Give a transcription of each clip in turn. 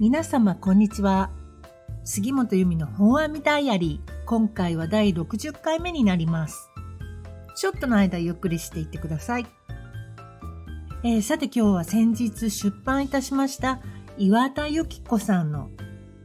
皆様こんにちは。杉本由美の本阿弥ダイアリー。今回は第60回目になります。ちょっとの間ゆっくりしていってください。えーさて今日は先日出版いたしました岩田由紀子さんの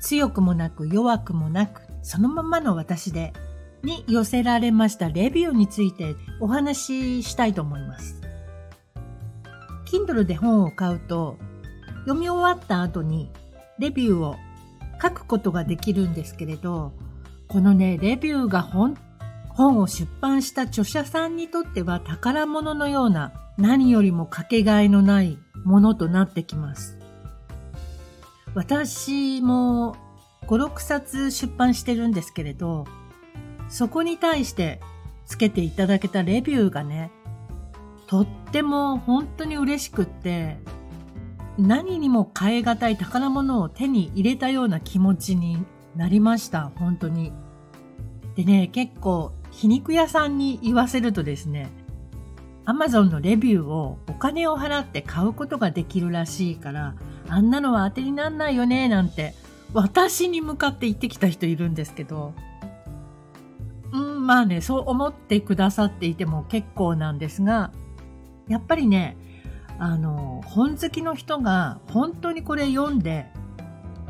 強くもなく弱くもなくそのままの私でに寄せられましたレビューについてお話ししたいと思います。Kindle で本を買うと読み終わった後にレビューを書くことができるんですけれど、このね、レビューが本本を出版した著者さんにとっては宝物のような何よりもかけがえのないものとなってきます。私も5、6冊出版してるんですけれど、そこに対してつけていただけたレビューがね、とっても本当に嬉しくって、何にも変え難い宝物を手に入れたような気持ちになりました、本当に。でね、結構皮肉屋さんに言わせるとですね、アマゾンのレビューをお金を払って買うことができるらしいから、あんなのは当てになんないよね、なんて、私に向かって言ってきた人いるんですけど、うん、まあね、そう思ってくださっていても結構なんですが、やっぱりね、あの、本好きの人が本当にこれ読んで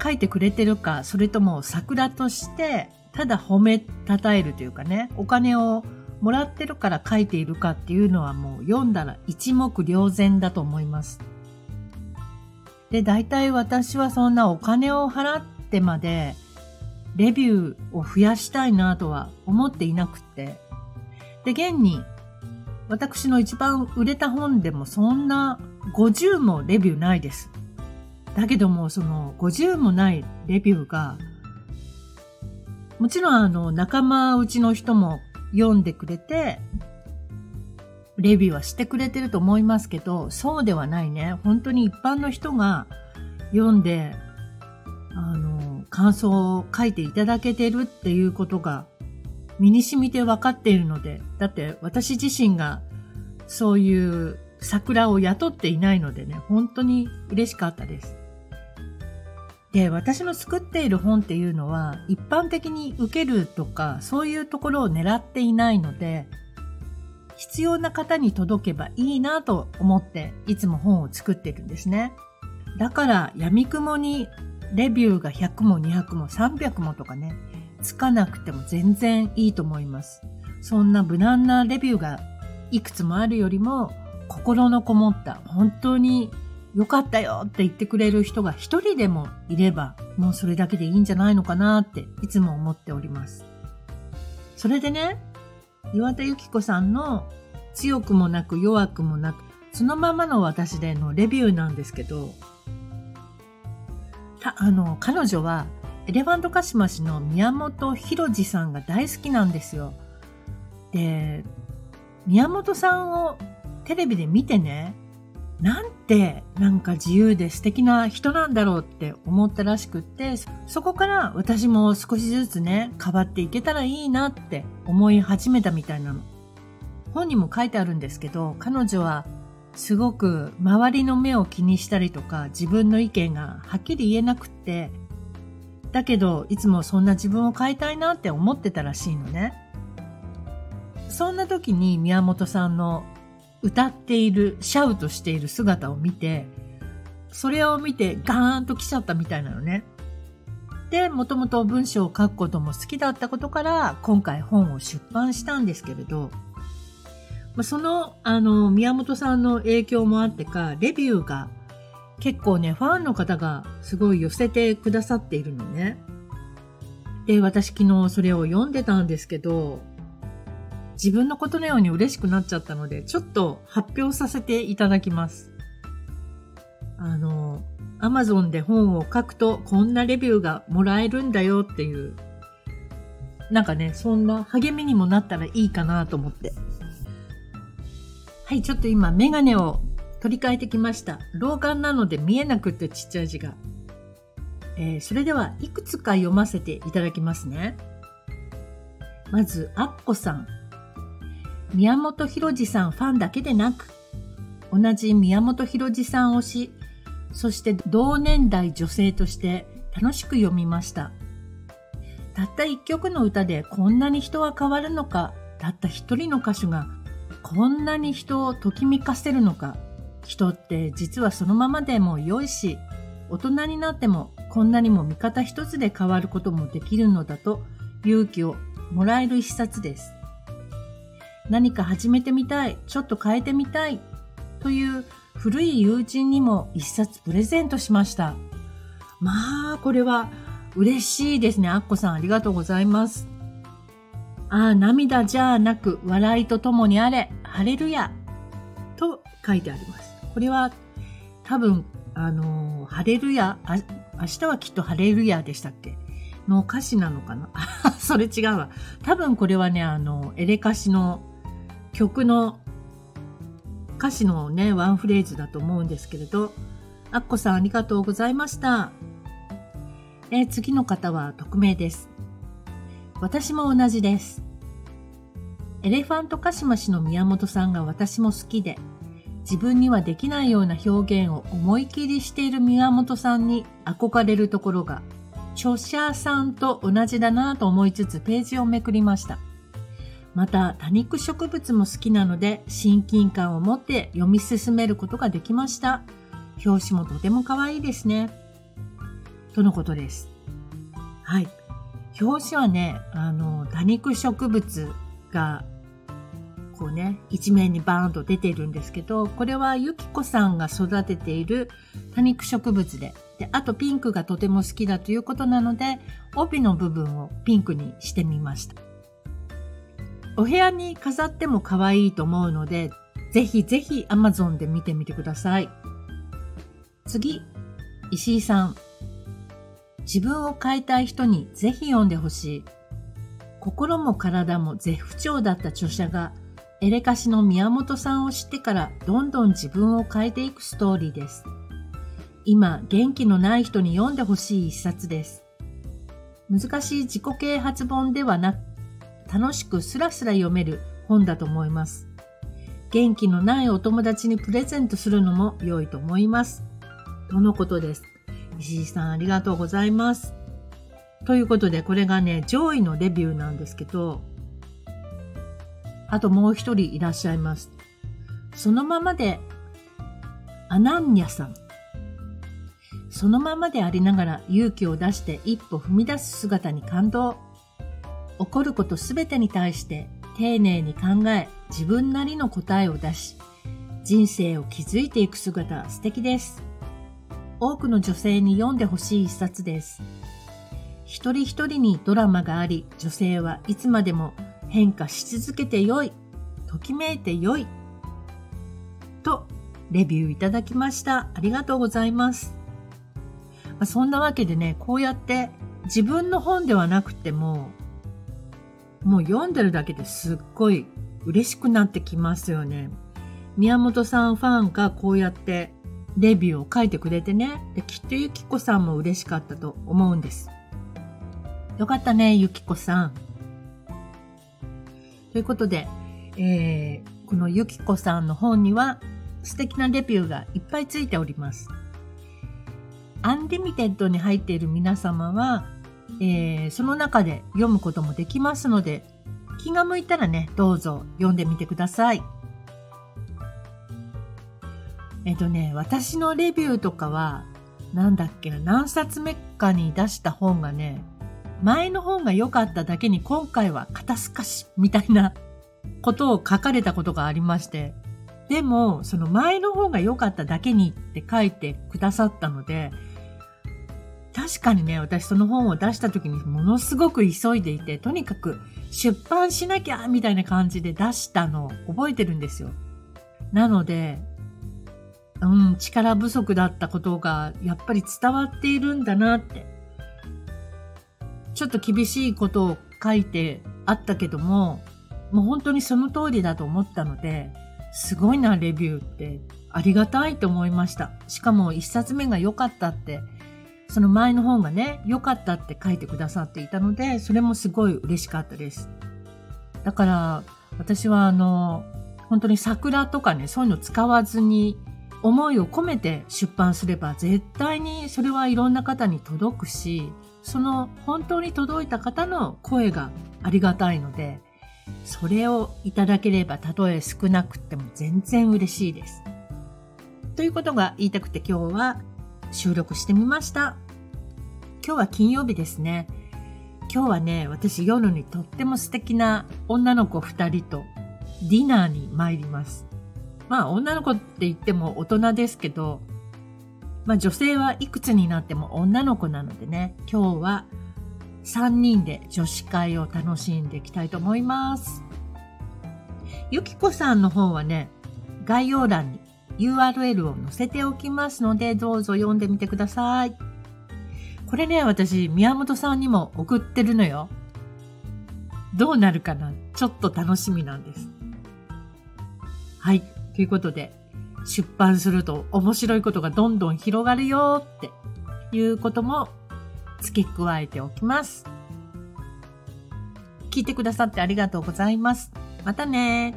書いてくれてるか、それとも桜としてただ褒めたたえるというかね、お金をもらってるから書いているかっていうのはもう読んだら一目瞭然だと思います。で、大体私はそんなお金を払ってまでレビューを増やしたいなとは思っていなくて。で、現に私の一番売れた本でもそんな50もレビューないです。だけどもその50もないレビューがもちろんあの仲間内の人も読んでくれてレビューはしてくれてると思いますけどそうではないね。本当に一般の人が読んであの感想を書いていただけてるっていうことが身に染みて分かっているので、だって私自身がそういう桜を雇っていないのでね、本当に嬉しかったです。で、私の作っている本っていうのは一般的に受けるとかそういうところを狙っていないので、必要な方に届けばいいなと思っていつも本を作ってるんですね。だから闇雲にレビューが100も200も300もとかね、つかなくても全然いいと思います。そんな無難なレビューがいくつもあるよりも、心のこもった、本当に良かったよって言ってくれる人が一人でもいれば、もうそれだけでいいんじゃないのかなっていつも思っております。それでね、岩田由紀子さんの強くもなく弱くもなく、そのままの私でのレビューなんですけど、あの、彼女はエレファントカシマシの宮本浩次さんが大好きなんですよ。で、宮本さんをテレビで見てね、なんてなんか自由で素敵な人なんだろうって思ったらしくって、そこから私も少しずつね、変わっていけたらいいなって思い始めたみたいなの。本にも書いてあるんですけど、彼女はすごく周りの目を気にしたりとか自分の意見がはっきり言えなくって、だけどいつもそんな自分を変えたいなって思ってたらしいのね。そんな時に宮本さんの歌っている、シャウトしている姿を見て、それを見てガーンと来ちゃったみたいなのね。で、もともと文章を書くことも好きだったことから、今回本を出版したんですけれど、その、あの、宮本さんの影響もあってか、レビューが結構ね、ファンの方がすごい寄せてくださっているのね。で、私昨日それを読んでたんですけど、自分のことのように嬉しくなっちゃったので、ちょっと発表させていただきます。あの、アマゾンで本を書くとこんなレビューがもらえるんだよっていう、なんかね、そんな励みにもなったらいいかなと思って。はい、ちょっと今メガネを取り替えてきました。老眼なので見えなくってちっちゃい字が。えーそれではいくつか読ませていただきますね。まず、アッコさん。宮本浩次さんファンだけでなく、同じ宮本浩次さん推し、そして同年代女性として楽しく読みました。たった一曲の歌でこんなに人は変わるのか、たった一人の歌手がこんなに人をときめかせるのか、人って実はそのままでも良いし、大人になってもこんなにも味方一つで変わることもできるのだと勇気をもらえる一冊です。何か始めてみたい、ちょっと変えてみたいという古い友人にも一冊プレゼントしました。まあ、これは嬉しいですね。アッコさんありがとうございます。ああ、涙じゃなく笑いとともにあれ、ハレルヤと書いてあります。これは多分、あの、ハレルヤ、明日はきっとハレルヤでしたっけ？の歌詞なのかな？それ違うわ。多分これはね、あの、エレカシの曲の歌詞のね、ワンフレーズだと思うんですけれど、アッコさんありがとうございました。え次の方は匿名です。私も同じです。エレファントカシマシの宮本さんが私も好きで、自分にはできないような表現を思い切りしている宮本さんに憧れるところが、著者さんと同じだなと思いつつページをめくりました。また多肉植物も好きなので親近感を持って読み進めることができました。表紙もとても可愛いですね。とのことです。はい。表紙はね、あの、多肉植物が、こうね、一面にバーンと出ているんですけど、これはゆきこさんが育てている多肉植物で、で、あとピンクがとても好きだということなので、帯の部分をピンクにしてみました。お部屋に飾っても可愛いと思うので、ぜひぜひ Amazon で見てみてください。次、石井さん。自分を変えたい人にぜひ読んでほしい。心も体も絶不調だった著者が、エレカシの宮本さんを知ってからどんどん自分を変えていくストーリーです。今、元気のない人に読んでほしい一冊です。難しい自己啓発本ではなく、楽しくスラスラ読める本だと思います。元気のないお友達にプレゼントするのも良いと思います。とのことです。石井さんありがとうございます。ということで、これがね、上位のレビューなんですけど、あともう一人いらっしゃいます。そのままで、アナンニャさん。そのままでありながら勇気を出して一歩踏み出す姿に感動。起こることすべてに対して丁寧に考え自分なりの答えを出し人生を築いていく姿素敵です。多くの女性に読んでほしい一冊です。一人一人にドラマがあり、女性はいつまでも変化し続けてよい、ときめいてよい、とレビューいただきました。ありがとうございます。まあ、そんなわけでね、こうやって自分の本ではなくてももう読んでるだけですっごい嬉しくなってきますよね。宮本さんファンがこうやってレビューを書いてくれてね。できっとゆきこさんも嬉しかったと思うんです。よかったね、ゆきこさん。ということで、えー、このゆきこさんの本には素敵なレビューがいっぱいついております。アンリミテッドに入っている皆様は、えー、その中で読むこともできますので、気が向いたらね、どうぞ読んでみてください。えっ、とね、私のレビューとかは、なんだっけな、何冊目かに出した本がね、前の本が良かっただけに今回は肩透かしみたいなことを書かれたことがありまして、でも、その前の方が良かっただけにって書いてくださったので、確かにね、私その本を出した時にものすごく急いでいて、とにかく出版しなきゃみたいな感じで出したのを覚えてるんですよ。なので、うん、力不足だったことがやっぱり伝わっているんだなって。ちょっと厳しいことを書いてあったけども、もう本当にその通りだと思ったので、すごいな、レビューって。ありがたいと思いました。しかも一冊目が良かったってその前の本がね、良かったって書いてくださっていたので、それもすごい嬉しかったです。だから、私はあの、本当に桜とかね、そういうの使わずに思いを込めて出版すれば絶対にそれはいろんな方に届くし、その本当に届いた方の声がありがたいので、それをいただければたとえ少なくても全然嬉しいです。ということが言いたくて今日は収録してみました。今日は金曜日ですね。今日はね、私夜にとっても素敵な女の子二人とディナーに参ります。まあ女の子って言っても大人ですけど、まあ女性はいくつになっても女の子なのでね、今日は3人で女子会を楽しんでいきたいと思います。ゆきこさんの方はね、概要欄に URL を載せておきますので、どうぞ読んでみてください。これね、私、宮本さんにも送ってるのよ。どうなるかな？ちょっと楽しみなんです。はい。ということで、出版すると面白いことがどんどん広がるよっていうことも付け加えておきます。聞いてくださってありがとうございます。またね